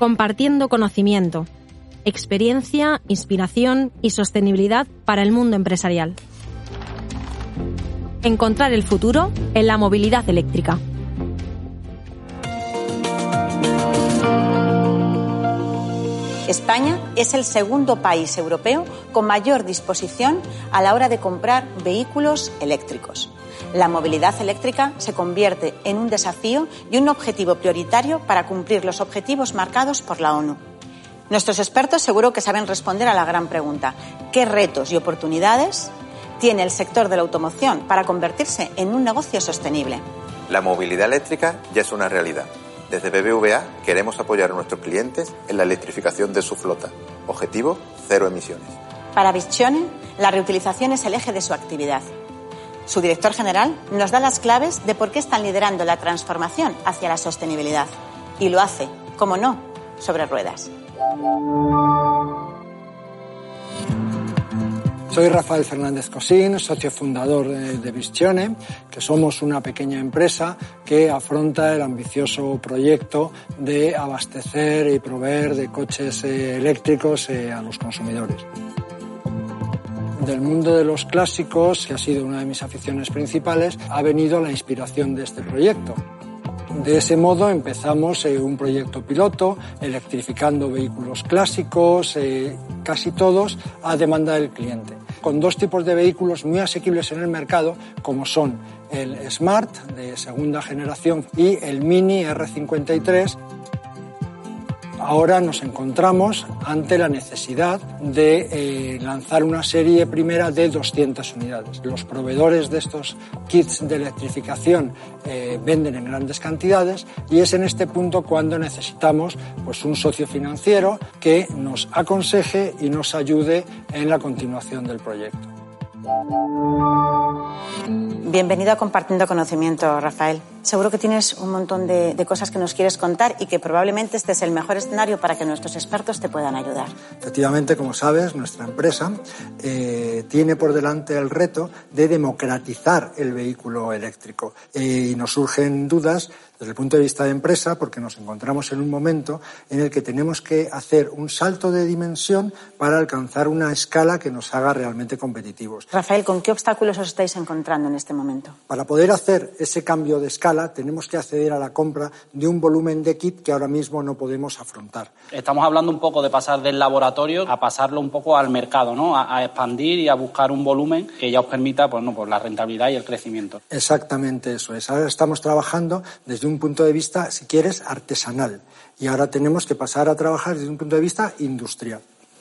compartiendo conocimiento, experiencia, inspiración y sostenibilidad para el mundo empresarial. Encontrar el futuro en la movilidad eléctrica. España es el segundo país europeo con mayor disposición a la hora de comprar vehículos eléctricos. La movilidad eléctrica se convierte en un desafío y un objetivo prioritario para cumplir los objetivos marcados por la ONU. Nuestros expertos seguro que saben responder a la gran pregunta, ¿qué retos y oportunidades tiene el sector de la automoción para convertirse en un negocio sostenible? La movilidad eléctrica ya es una realidad. Desde BBVA queremos apoyar a nuestros clientes en la electrificación de su flota. Objetivo, cero emisiones. Para Visione, la reutilización es el eje de su actividad. Su director general nos da las claves de por qué están liderando la transformación hacia la sostenibilidad. Y lo hace, como no, sobre ruedas. Soy Rafael Fernández Cosín, socio fundador de Visione, que somos una pequeña empresa que afronta el ambicioso proyecto de abastecer y proveer de coches eh, eléctricos eh, a los consumidores. Del mundo de los clásicos, que ha sido una de mis aficiones principales, ha venido la inspiración de este proyecto. De ese modo empezamos eh, un proyecto piloto, electrificando vehículos clásicos, eh, casi todos a demanda del cliente, con dos tipos de vehículos muy asequibles en el mercado, como son el Smart de segunda generación y el Mini R53 ahora nos encontramos ante la necesidad de eh, lanzar una serie primera de 200 unidades. Los proveedores de estos kits de electrificación eh, venden en grandes cantidades y es en este punto cuando necesitamos pues, un socio financiero que nos aconseje y nos ayude en la continuación del proyecto. Bienvenido a Compartiendo Conocimiento, Rafael. Seguro que tienes un montón de, cosas que nos quieres contar y que probablemente este es el mejor escenario para que nuestros expertos te puedan ayudar. Efectivamente, como sabes, nuestra empresa eh, tiene por delante el reto de democratizar el vehículo eléctrico eh, y nos surgen dudas desde el punto de vista de empresa, porque nos encontramos en un momento en el que tenemos que hacer un salto de dimensión para alcanzar una escala que nos haga realmente competitivos. Rafael, ¿con qué obstáculos os estáis encontrando en este momento? Para poder hacer ese cambio de escala, tenemos que acceder a la compra de un volumen de kit que ahora mismo no podemos afrontar. Estamos hablando un poco de pasar del laboratorio a pasarlo un poco al mercado, ¿no? A, expandir y a buscar un volumen que ya os permita, pues, no, pues la rentabilidad y el crecimiento. Exactamente eso es. Ahora estamos trabajando desde un punto de vista, si quieres, artesanal. Y ahora tenemos que pasar a trabajar desde un punto de vista industrial.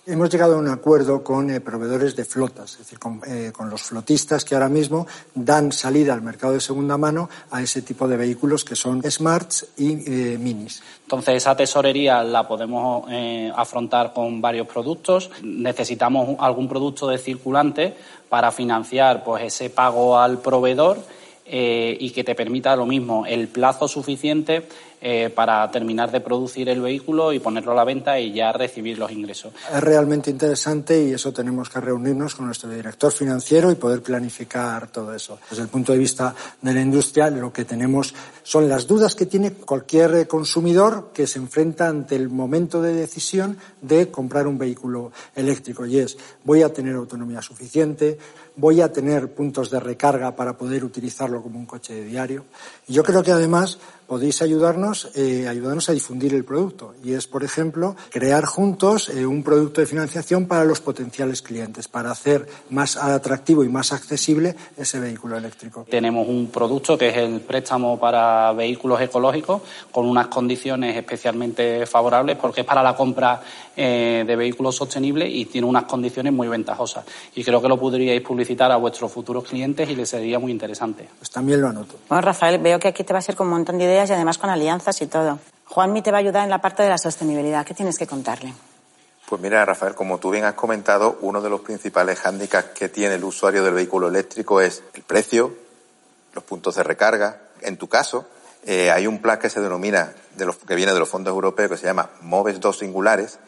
Hemos llegado a un acuerdo con eh, proveedores de flotas, es decir, eh, con, los flotistas que ahora mismo dan salida al mercado de segunda mano a ese tipo de vehículos que son smarts y eh, minis. Entonces, esa tesorería la podemos afrontar con varios productos. Necesitamos algún producto de circulante para financiar pues, ese pago al proveedor y que te permita lo mismo, el plazo suficiente eh, para terminar de producir el vehículo y ponerlo a la venta y ya recibir los ingresos. Es realmente interesante y eso tenemos que reunirnos con nuestro director financiero y poder planificar todo eso. Desde el punto de vista de la industria, lo que tenemos son las dudas que tiene cualquier consumidor que se enfrenta ante el momento de decisión de comprar un vehículo eléctrico y es voy a tener autonomía suficiente, voy a tener puntos de recarga para poder utilizarlo como un coche de diario. Y yo creo que además podéis ayudarnos, eh, ayudarnos a difundir el producto. Y es, por ejemplo, crear juntos eh, un producto de financiación para los potenciales clientes, para hacer más atractivo y más accesible ese vehículo eléctrico. Tenemos un producto que es el préstamo para vehículos ecológicos con unas condiciones especialmente favorables porque es para la compra eh, de vehículos sostenibles y tiene unas condiciones muy ventajosas. Y creo que lo podríais publicitar a vuestros futuros clientes y les sería muy interesante. Pues también lo anoto. Bueno, Rafael, veo que aquí te va a ser con un montón de ideas y además con alianzas y todo. Juanmi te va a ayudar en la parte de la sostenibilidad. ¿Qué tienes que contarle? Pues mira, Rafael, como tú bien has comentado, uno de los principales hándicaps que tiene el usuario del vehículo eléctrico es el precio, los puntos de recarga. En tu caso, eh, hay un plan que se denomina, de los, que viene de los fondos europeos, que se llama MOVES 2 Singulares,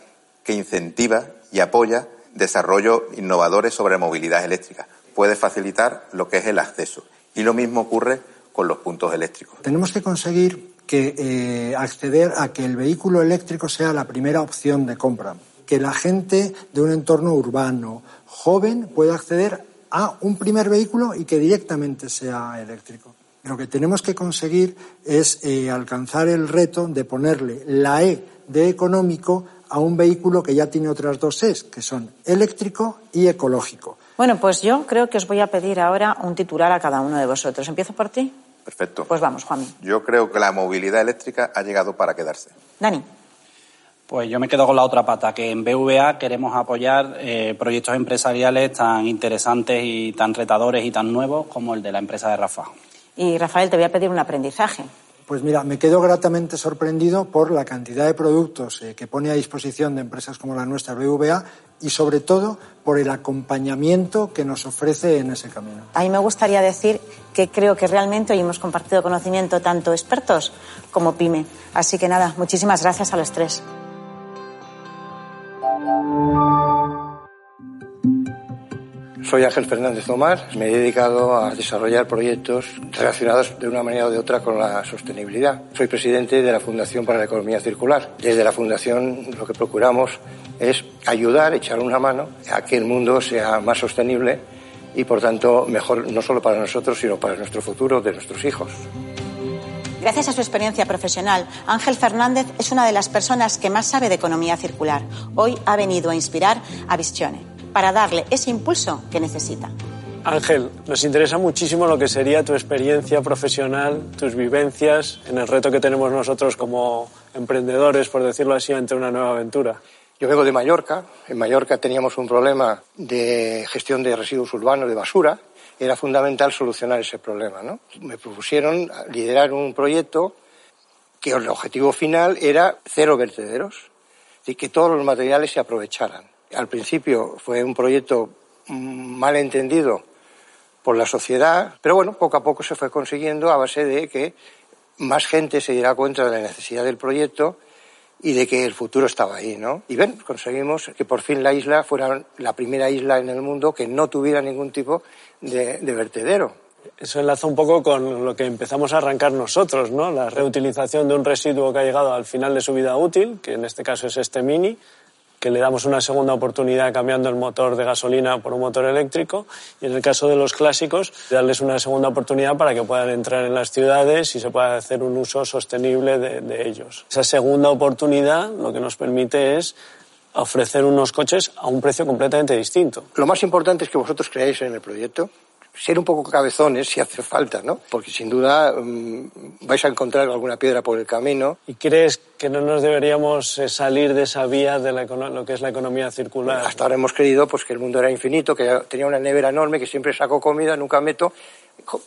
que incentiva y apoya desarrollos innovadores sobre movilidad eléctrica. Puede facilitar lo que es el acceso. Y lo mismo ocurre con los puntos eléctricos. Tenemos que conseguir que eh, acceder a que el vehículo eléctrico sea la primera opción de compra, que la gente de un entorno urbano joven pueda acceder a un primer vehículo y que directamente sea eléctrico. Lo que tenemos que conseguir es eh, alcanzar el reto de ponerle la E de económico a un vehículo que ya tiene otras dos E's, que son eléctrico y ecológico. Bueno, pues yo creo que os voy a pedir ahora un titular a cada uno de vosotros. ¿Empiezo por ti? Perfecto. Pues vamos, Juan. Yo creo que la movilidad eléctrica ha llegado para quedarse. Dani. Pues yo me quedo con la otra pata, que en BVA queremos apoyar eh, proyectos empresariales tan interesantes y tan retadores y tan nuevos como el de la empresa de Rafa. Y Rafael, te voy a pedir un aprendizaje. Pues mira, me quedo gratamente sorprendido por la cantidad de productos eh, que pone a disposición de empresas como la nuestra BVA y sobre todo por el acompañamiento que nos ofrece en ese camino. A mí me gustaría decir que creo que realmente hoy hemos compartido conocimiento tanto expertos como pyme. Así que nada, muchísimas gracias a los tres. Soy Ángel Fernández Omar, me he dedicado a desarrollar proyectos relacionados de una manera o de otra con la sostenibilidad. Soy presidente de la Fundación para la Economía Circular. Desde la Fundación lo que procuramos es ayudar, echar una mano a que el mundo sea más sostenible y por tanto mejor no solo para nosotros, sino para nuestro futuro, de nuestros hijos. Gracias a su experiencia profesional, Ángel Fernández es una de las personas que más sabe de economía circular. Hoy ha venido a inspirar a Visione para darle ese impulso que necesita. Ángel, nos interesa muchísimo lo que sería tu experiencia profesional, tus vivencias en el reto que tenemos nosotros como emprendedores, por decirlo así, ante una nueva aventura. Yo vengo de Mallorca. En Mallorca teníamos un problema de gestión de residuos urbanos de basura. Era fundamental solucionar ese problema. ¿no? Me propusieron liderar un proyecto que el objetivo final era cero vertederos, y que todos los materiales se aprovecharan. Al principio fue un proyecto mal entendido por la sociedad, pero bueno, poco a poco se fue consiguiendo a base de que más gente se diera cuenta de la necesidad del proyecto y de que el futuro estaba ahí, ¿no? Y ven, conseguimos que por fin la isla fuera la primera isla en el mundo que no tuviera ningún tipo de, de vertedero. Eso enlaza un poco con lo que empezamos a arrancar nosotros, ¿no? La reutilización de un residuo que ha llegado al final de su vida útil, que en este caso es este mini, que le damos una segunda oportunidad cambiando el motor de gasolina por un motor eléctrico y en el caso de los clásicos darles una segunda oportunidad para que puedan entrar en las ciudades y se pueda hacer un uso sostenible de, ellos. Esa segunda oportunidad lo que nos permite es ofrecer unos coches a un precio completamente distinto. Lo más importante es que vosotros creáis en el proyecto, ser un poco cabezones si hace falta, ¿no? Porque sin duda mmm, vais a encontrar alguna piedra por el camino. ¿Y crees que no nos deberíamos eh, salir de esa vía de la, lo que es la economía circular? Hasta ahora hemos creído pues, que el mundo era infinito, que tenía una nevera enorme, que siempre saco comida, nunca meto.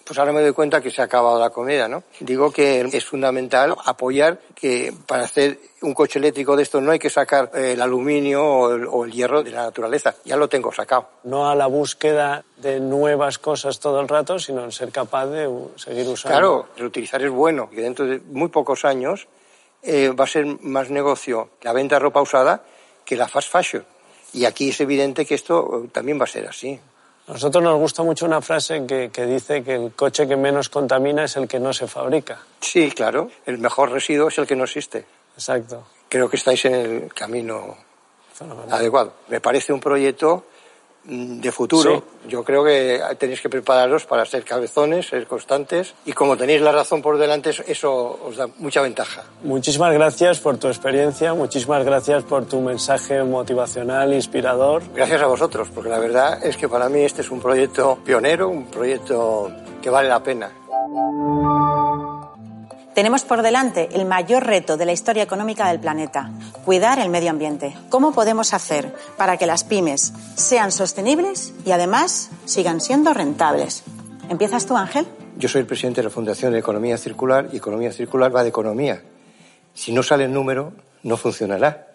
Pues ahora me doy cuenta que se ha acabado la comida, ¿no? Digo que es fundamental apoyar que para hacer un coche eléctrico de estos no hay que sacar el aluminio o el, o el, hierro de la naturaleza. Ya lo tengo sacado. No a la búsqueda de nuevas cosas todo el rato, sino en ser capaz de seguir usando. Claro, reutilizar es bueno, que dentro de muy pocos años eh, va a ser más negocio la venta de ropa usada que la fast fashion. Y aquí es evidente que esto también va a ser así. A nosotros nos gusta mucho una frase que, que, dice que el coche que menos contamina es el que no se fabrica. Sí, claro. El mejor residuo es el que no existe. Exacto. Creo que estáis en el camino Fenomenal. adecuado. Me parece un proyecto de futuro. Sí. Yo creo que tenéis que prepararos para ser cabezones, ser constantes y como tenéis la razón por delante, eso os da mucha ventaja. Muchísimas gracias por tu experiencia, muchísimas gracias por tu mensaje motivacional, inspirador. Gracias a vosotros, porque la verdad es que para mí este es un proyecto pionero, un proyecto que vale la pena. Tenemos por delante el mayor reto de la historia económica del planeta, cuidar el medio ambiente. ¿Cómo podemos hacer para que las pymes sean sostenibles y además sigan siendo rentables? ¿Empiezas tú, Ángel? Yo soy el presidente de la Fundación de Economía Circular y Economía Circular va de economía. Si no sale el número, no funcionará.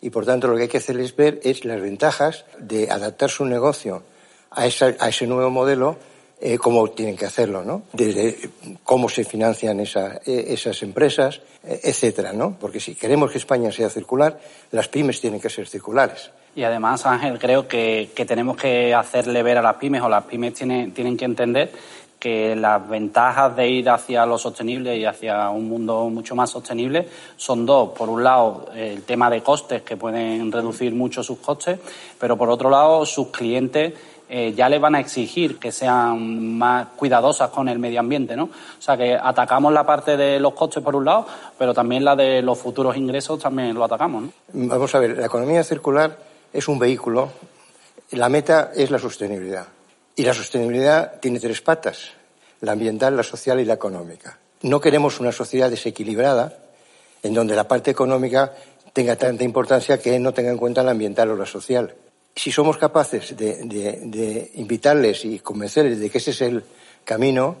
Y por tanto, lo que hay que hacer es ver es las ventajas de adaptar su negocio a, esa, a ese nuevo modelo eh, cómo tienen que hacerlo, ¿no? Desde cómo se financian eh, esas empresas, eh, etcétera, ¿no? Porque si queremos que España sea circular, las pymes tienen que ser circulares. Y además, Ángel, creo que, que tenemos que hacerle ver a las pymes o las pymes tienen, tienen que entender que las ventajas de ir hacia lo sostenible y hacia un mundo mucho más sostenible son dos. Por un lado, el tema de costes, que pueden reducir mucho sus costes, pero por otro lado, sus clientes eh, ya les van a exigir que sean más cuidadosas con el medio ambiente, ¿no? O sea que atacamos la parte de los costes por un lado, pero también la de los futuros ingresos también lo atacamos, ¿no? Vamos a ver, la economía circular es un vehículo, la meta es la sostenibilidad. Y la sostenibilidad tiene tres patas, la ambiental, la social y la económica. No queremos una sociedad desequilibrada en donde la parte económica tenga tanta importancia que no tenga en cuenta la ambiental o la social. Si somos capaces de, de invitarles y convencerles de que ese es el camino,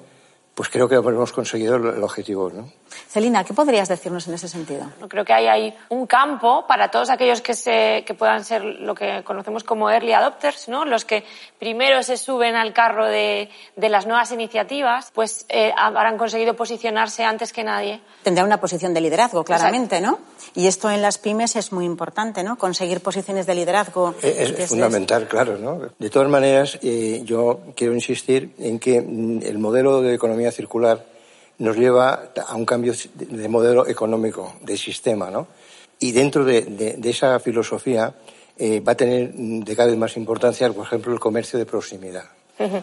pues creo que hemos conseguido el objetivo. ¿no? Celina, ¿qué podrías decirnos en ese sentido? Creo que hay ahí un campo para todos aquellos que, se, que puedan ser lo que conocemos como early adopters, ¿no? los que primero se suben al carro de, de las nuevas iniciativas, pues eh, habrán conseguido posicionarse antes que nadie. Tendrán una posición de liderazgo, claramente, ¿no? Y esto en las pymes es muy importante, ¿no? Conseguir posiciones de liderazgo. Es, es fundamental, claro, ¿no? De todas maneras, eh, yo quiero insistir en que mm, el modelo de economía circular nos lleva a un cambio de modelo económico, de sistema, ¿no? Y dentro de, de, de esa filosofía eh, va a tener de cada vez más importancia, por ejemplo, el comercio de proximidad. Uh -huh.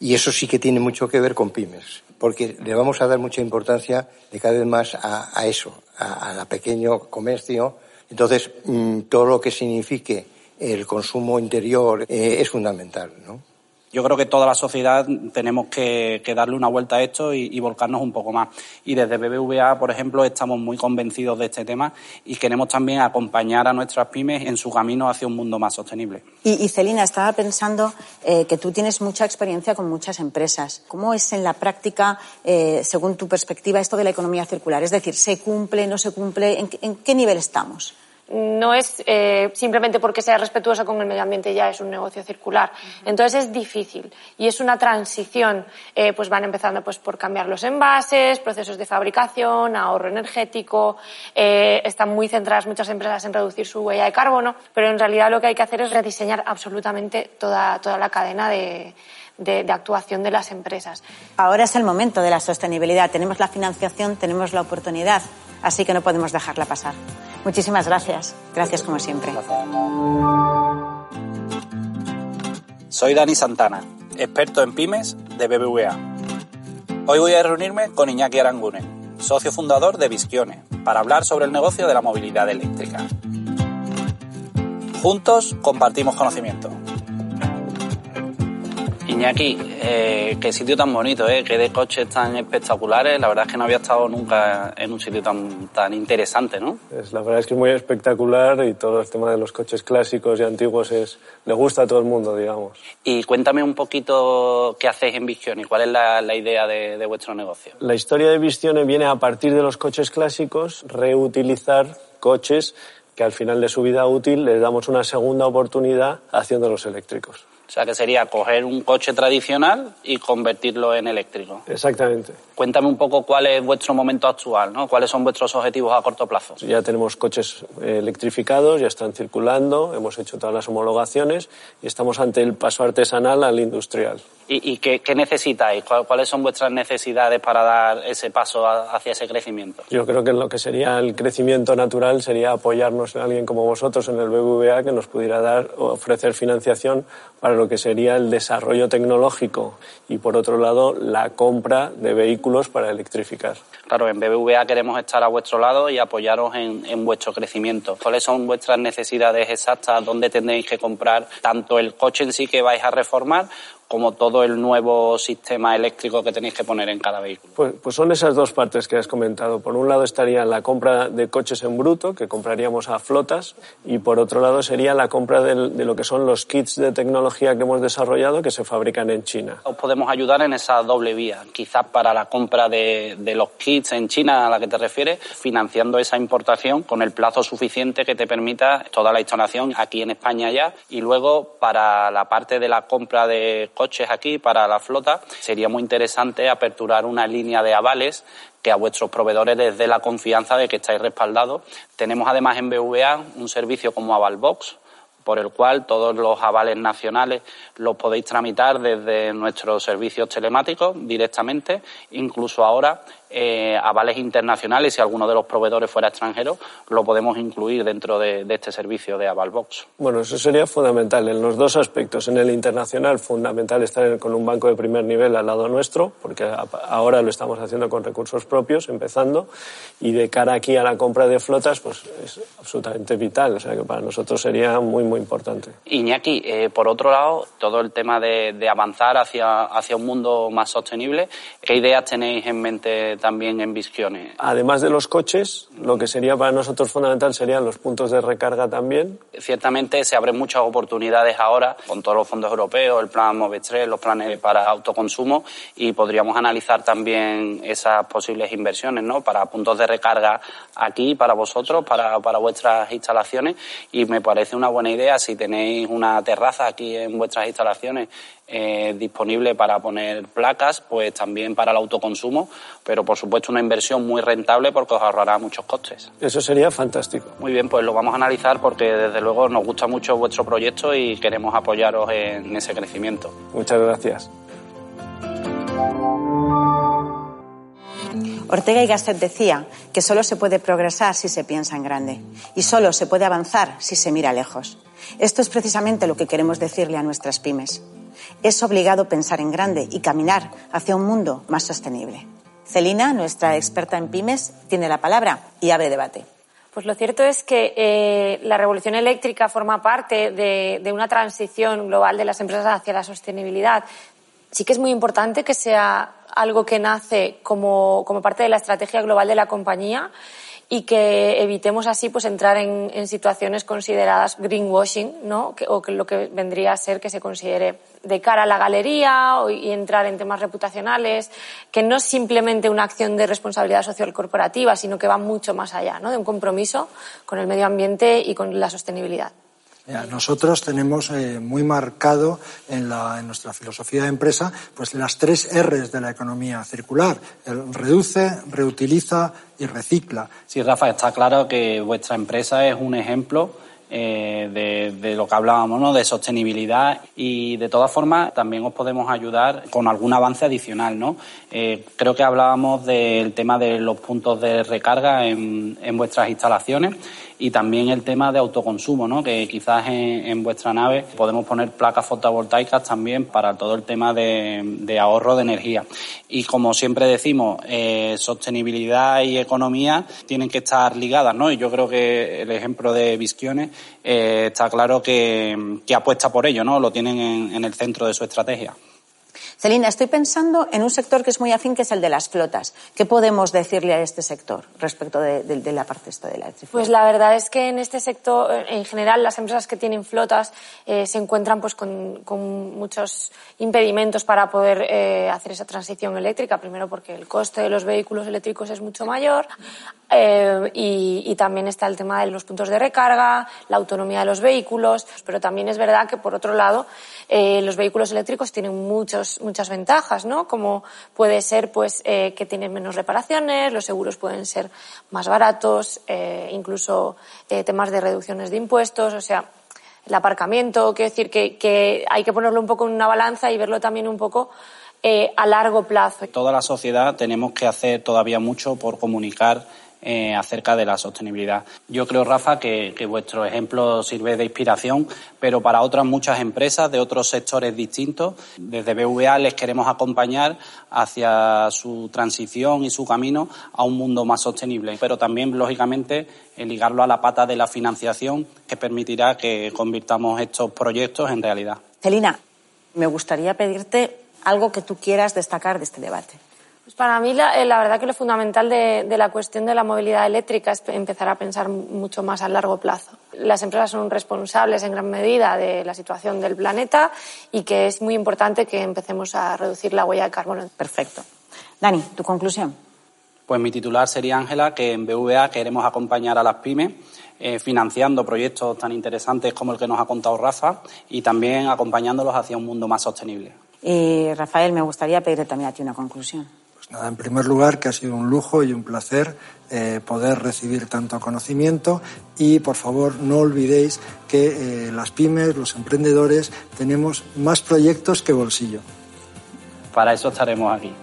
Y eso sí que tiene mucho que ver con pymes, porque le vamos a dar mucha importancia de cada vez más a, a eso, a, a pequeño comercio. Entonces, mmm, todo lo que signifique el consumo interior eh, es fundamental, ¿no? Yo creo que toda la sociedad tenemos que, darle una vuelta a esto y, volcarnos un poco más. Y desde BBVA, por ejemplo, estamos muy convencidos de este tema y queremos también acompañar a nuestras pymes en su camino hacia un mundo más sostenible. Y, y Celina, estaba pensando eh, que tú tienes mucha experiencia con muchas empresas. ¿Cómo es en la práctica, eh, según tu perspectiva, esto de la economía circular? Es decir, ¿se cumple, no se cumple? ¿En, en qué nivel estamos? No es eh, simplemente porque sea respetuosa con el medio ambiente ya es un negocio circular. Entonces es difícil y es una transición. Eh, pues van empezando pues por cambiar los envases, procesos de fabricación, ahorro energético. Eh, están muy centradas muchas empresas en reducir su huella de carbono, pero en realidad lo que hay que hacer es rediseñar absolutamente toda, toda la cadena de, de, de, actuación de las empresas. Ahora es el momento de la sostenibilidad. Tenemos la financiación, tenemos la oportunidad, así que no podemos dejarla pasar. Muchísimas gracias. Gracias como siempre. Soy Dani Santana, experto en pymes de BBVA. Hoy voy a reunirme con Iñaki Arangunen, socio fundador de Visquione, para hablar sobre el negocio de la movilidad eléctrica. Juntos compartimos conocimiento. Iñaki, eh, qué sitio tan bonito, ¿eh? Qué de coches tan espectaculares. La verdad es que no había estado nunca en un sitio tan, tan interesante, ¿no? Es, la verdad es que es muy espectacular y todo el tema de los coches clásicos y antiguos es, le gusta a todo el mundo, digamos. Y cuéntame un poquito qué hacéis en Vistione y cuál es la, la idea de, de, vuestro negocio. La historia de Vistione viene a partir de los coches clásicos, reutilizar coches que al final de su vida útil les damos una segunda oportunidad haciéndolos eléctricos. O sea, que sería coger un coche tradicional y convertirlo en eléctrico. Exactamente. Cuéntame un poco cuál es vuestro momento actual, ¿no? ¿Cuáles son vuestros objetivos a corto plazo? Ya tenemos coches electrificados, ya están circulando, hemos hecho todas las homologaciones y estamos ante el paso artesanal al industrial. ¿Y, y qué, qué, necesitáis? ¿Cuáles son vuestras necesidades para dar ese paso hacia ese crecimiento? Yo creo que lo que sería el crecimiento natural sería apoyarnos en alguien como vosotros en el BBVA que nos pudiera dar ofrecer financiación para lo que sería el desarrollo tecnológico y por otro lado la compra de vehículos para electrificar. Claro, en BBVA queremos estar a vuestro lado y apoyaros en, en vuestro crecimiento. ¿Cuáles son vuestras necesidades exactas? ¿Dónde tendréis que comprar tanto el coche en sí que vais a reformar como todo el nuevo sistema eléctrico que tenéis que poner en cada vehículo? Pues, pues, son esas dos partes que has comentado. Por un lado estaría la compra de coches en bruto, que compraríamos a flotas, y por otro lado sería la compra de, de lo que son los kits de tecnología que hemos desarrollado que se fabrican en China. Os podemos ayudar en esa doble vía, quizás para la compra de, de los kits en China a la que te refieres, financiando esa importación con el plazo suficiente que te permita toda la instalación aquí en España ya, y luego para la parte de la compra de coches aquí para la flota, sería muy interesante aperturar una línea de avales que a vuestros proveedores les dé la confianza de que estáis respaldados. Tenemos además en BVA un servicio como Avalbox por el cual todos los avales nacionales los podéis tramitar desde nuestros servicios telemáticos directamente, incluso ahora eh, avales internacionales, si alguno de los proveedores fuera extranjero, lo podemos incluir dentro de, este servicio de Avalbox. Bueno, eso sería fundamental en los dos aspectos. En el internacional, fundamental estar con un banco de primer nivel al lado nuestro, porque ahora lo estamos haciendo con recursos propios, empezando, y de cara aquí a la compra de flotas, pues es absolutamente vital. O sea que para nosotros sería muy, muy importante. Iñaki, eh, por otro lado, todo el tema de, de avanzar hacia, hacia un mundo más sostenible, ¿qué ideas tenéis en mente también en Visiones. Además de los coches, lo que sería para nosotros fundamental serían los puntos de recarga también. Ciertamente se abren muchas oportunidades ahora con todos los fondos europeos, el plan MOVES los planes para autoconsumo y podríamos analizar también esas posibles inversiones ¿no? para puntos de recarga aquí, para vosotros, para, para vuestras instalaciones y me parece una buena idea si tenéis una terraza aquí en vuestras instalaciones eh, disponible para poner placas, pues también para el autoconsumo, pero por supuesto una inversión muy rentable porque os ahorrará muchos costes. Eso sería fantástico. Muy bien, pues lo vamos a analizar porque desde luego nos gusta mucho vuestro proyecto y queremos apoyaros en ese crecimiento. Muchas gracias. Ortega y Gasset decía que solo se puede progresar si se piensa en grande y solo se puede avanzar si se mira lejos. Esto es precisamente lo que queremos decirle a nuestras pymes es obligado pensar en grande y caminar hacia un mundo más sostenible. Celina, nuestra experta en pymes, tiene la palabra y abre debate. Pues lo cierto es que eh, la revolución eléctrica forma parte de, una transición global de las empresas hacia la sostenibilidad. Sí que es muy importante que sea algo que nace como, como parte de la estrategia global de la compañía y que evitemos así pues entrar en, situaciones consideradas greenwashing, ¿no? o que lo que vendría a ser que se considere de cara a la galería y entrar en temas reputacionales, que no es simplemente una acción de responsabilidad social corporativa, sino que va mucho más allá, ¿no? de un compromiso con el medio ambiente y con la sostenibilidad. Nosotros tenemos eh, muy marcado en, en, nuestra filosofía de empresa pues las tres R's de la economía circular. reduce, reutiliza y recicla. Sí, Rafa, está claro que vuestra empresa es un ejemplo eh, de, lo que hablábamos, ¿no? de sostenibilidad y de todas formas también os podemos ayudar con algún avance adicional. ¿no? Eh, creo que hablábamos del tema de los puntos de recarga en, en vuestras instalaciones y también el tema de autoconsumo, ¿no? que quizás en, vuestra nave podemos poner placas fotovoltaicas también para todo el tema de, ahorro de energía. Y como siempre decimos, eh, sostenibilidad y economía tienen que estar ligadas, ¿no? Y yo creo que el ejemplo de Visiones eh, está claro que, apuesta por ello, ¿no? Lo tienen en el centro de su estrategia. Celina, estoy pensando en un sector que es muy afín, que es el de las flotas. ¿Qué podemos decirle a este sector respecto de, la parte de la electricidad? Pues la verdad es que en este sector, en general, las empresas que tienen flotas eh, se encuentran pues con, muchos impedimentos para poder eh, hacer esa transición eléctrica. Primero porque el coste de los vehículos eléctricos es mucho mayor eh, y, también está el tema de los puntos de recarga, la autonomía de los vehículos. Pero también es verdad que, por otro lado, los vehículos eléctricos tienen muchos, muchas ventajas, ¿no? Como puede ser, pues, eh, que tienen menos reparaciones, los seguros pueden ser más baratos, eh, incluso temas de reducciones de impuestos, o sea, el aparcamiento, quiero decir que, que hay que ponerlo un poco en una balanza y verlo también un poco a largo plazo. Toda la sociedad tenemos que hacer todavía mucho por comunicar eh, acerca de la sostenibilidad. Yo creo, Rafa, que, vuestro ejemplo sirve de inspiración, pero para otras muchas empresas de otros sectores distintos, desde BVA les queremos acompañar hacia su transición y su camino a un mundo más sostenible, pero también, lógicamente, ligarlo a la pata de la financiación que permitirá que convirtamos estos proyectos en realidad. Celina, me gustaría pedirte algo que tú quieras destacar de este debate. Pues para mí eh, la, verdad que lo fundamental de, la cuestión de la movilidad eléctrica es empezar a pensar mucho más a largo plazo. Las empresas son responsables en gran medida de la situación del planeta y que es muy importante que empecemos a reducir la huella de carbono. Perfecto. Dani, tu conclusión. Pues mi titular sería Ángela, que en BVA queremos acompañar a las pymes eh, financiando proyectos tan interesantes como el que nos ha contado Rafa y también acompañándolos hacia un mundo más sostenible. Y Rafael, me gustaría pedirte también a ti una conclusión. Nada, en primer lugar, que ha sido un lujo y un placer eh, poder recibir tanto conocimiento y por favor no olvidéis que eh, las pymes, los emprendedores, tenemos más proyectos que bolsillo. Para eso estaremos aquí.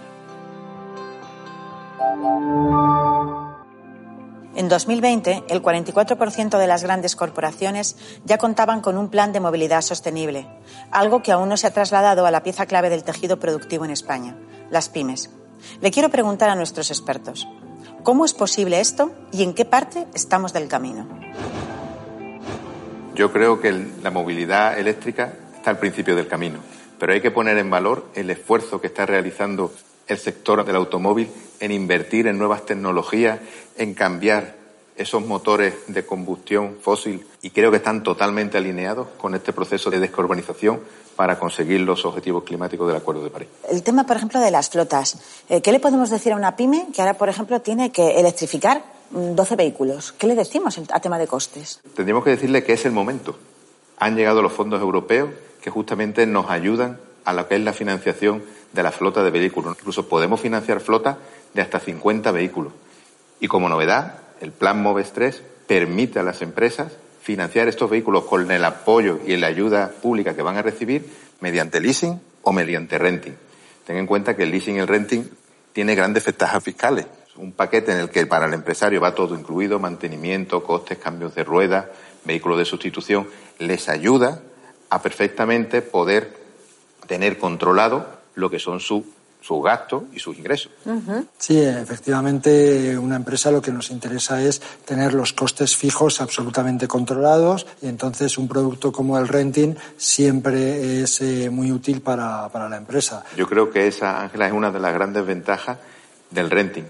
En 2020, el 44% de las grandes corporaciones ya contaban con un plan de movilidad sostenible, algo que aún no se ha trasladado a la pieza clave del tejido productivo en España, las pymes. Le quiero preguntar a nuestros expertos, ¿cómo es posible esto y en qué parte estamos del camino? Yo creo que la movilidad eléctrica está al principio del camino, pero hay que poner en valor el esfuerzo que está realizando el sector del automóvil en invertir en nuevas tecnologías, en cambiar esos motores de combustión fósil y creo que están totalmente alineados con este proceso de descarbonización para conseguir los objetivos climáticos del Acuerdo de París. El tema, por ejemplo, de las flotas. Eh, ¿Qué le podemos decir a una pyme que ahora, por ejemplo, tiene que electrificar 12 vehículos? ¿Qué le decimos a tema de costes? Tendríamos que decirle que es el momento. Han llegado los fondos europeos que justamente nos ayudan a lo que es la financiación de la flota de vehículos. Incluso podemos financiar flotas de hasta 50 vehículos. Y como novedad, el plan MOVES 3 permite a las empresas financiar estos vehículos con el apoyo y la ayuda pública que van a recibir mediante leasing o mediante renting. Ten en cuenta que el leasing y el renting tiene grandes ventajas fiscales. Es un paquete en el que para el empresario va todo incluido, mantenimiento, costes, cambios de ruedas, vehículos de sustitución. Les ayuda a perfectamente poder tener controlado lo que son sus su gastos y sus ingresos. Sí, efectivamente, una empresa lo que nos interesa es tener los costes fijos absolutamente controlados y entonces un producto como el renting siempre es eh, muy útil para, para la empresa. Yo creo que esa, Ángela, es una de las grandes ventajas del renting.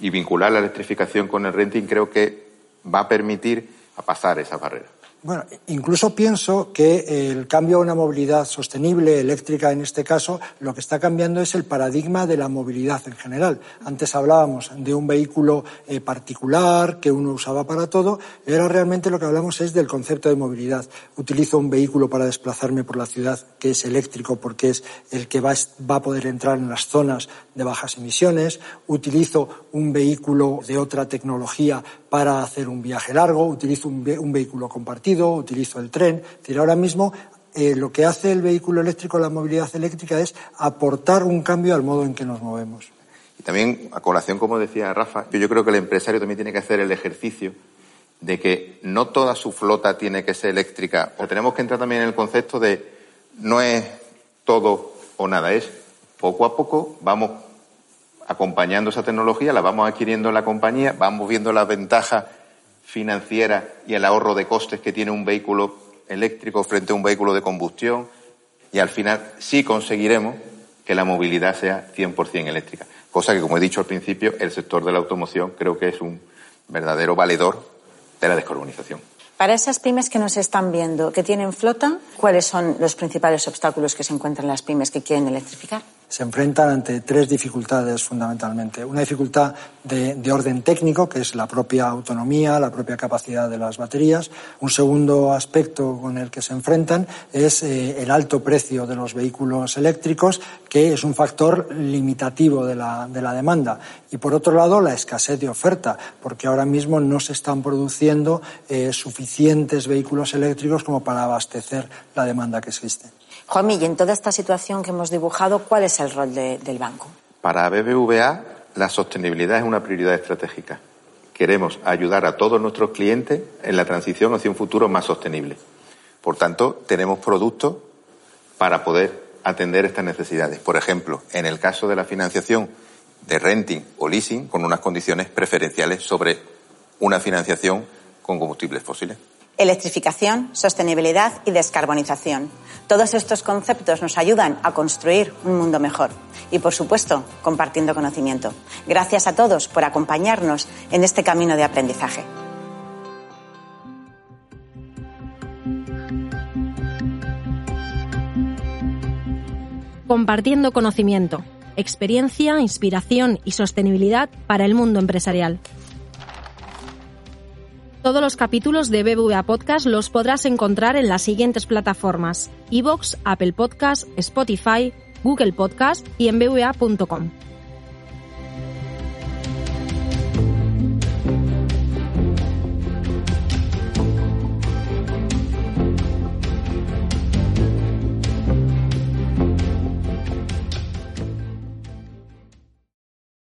Y vincular la electrificación con el renting creo que va a permitir a pasar esa barrera. Bueno, incluso pienso que el cambio a una movilidad sostenible, eléctrica en este caso, lo que está cambiando es el paradigma de la movilidad en general. Antes hablábamos de un vehículo eh, particular que uno usaba para todo, y ahora realmente lo que hablamos es del concepto de movilidad. Utilizo un vehículo para desplazarme por la ciudad que es eléctrico porque es el que va, va a poder entrar en las zonas de bajas emisiones. Utilizo un vehículo de otra tecnología para hacer un viaje largo. Utilizo un, un vehículo compartido utilizo el tren. Es decir, ahora mismo eh, lo que hace el vehículo eléctrico, la movilidad eléctrica, es aportar un cambio al modo en que nos movemos. Y también, a colación, como decía Rafa, yo creo que el empresario también tiene que hacer el ejercicio de que no toda su flota tiene que ser eléctrica. O tenemos que entrar también en el concepto de no es todo o nada, es poco a poco vamos acompañando esa tecnología, la vamos adquiriendo en la compañía, vamos viendo las ventajas financiera y el ahorro de costes que tiene un vehículo eléctrico frente a un vehículo de combustión y al final sí conseguiremos que la movilidad sea 100% eléctrica. Cosa que, como he dicho al principio, el sector de la automoción creo que es un verdadero valedor de la descarbonización. Para esas pymes que nos están viendo, que tienen flota, ¿cuáles son los principales obstáculos que se encuentran las pymes que quieren electrificar? Se enfrentan ante tres dificultades fundamentalmente. Una dificultad de, orden técnico, que es la propia autonomía, la propia capacidad de las baterías. Un segundo aspecto con el que se enfrentan es eh, el alto precio de los vehículos eléctricos, que es un factor limitativo de la, demanda. Y por otro lado, la escasez de oferta, porque ahora mismo no se están produciendo eh, suficientes vehículos eléctricos como para abastecer la demanda que existe. Juanmi, y en toda esta situación que hemos dibujado, ¿cuál es el rol del banco? Para BBVA, la sostenibilidad es una prioridad estratégica. Queremos ayudar a todos nuestros clientes en la transición hacia un futuro más sostenible. Por tanto, tenemos productos para poder atender estas necesidades. Por ejemplo, en el caso de la financiación de renting o leasing, con unas condiciones preferenciales sobre una financiación con combustibles fósiles. Electrificación, sostenibilidad y descarbonización. Todos estos conceptos nos ayudan a construir un mundo mejor y, por supuesto, compartiendo conocimiento. Gracias a todos por acompañarnos en este camino de aprendizaje. Compartiendo conocimiento, experiencia, inspiración y sostenibilidad para el mundo empresarial. Todos los capítulos de BBVA Podcast los podrás encontrar en las siguientes plataformas: iVoox, Apple Podcast, Spotify, Google Podcast y en bva.com.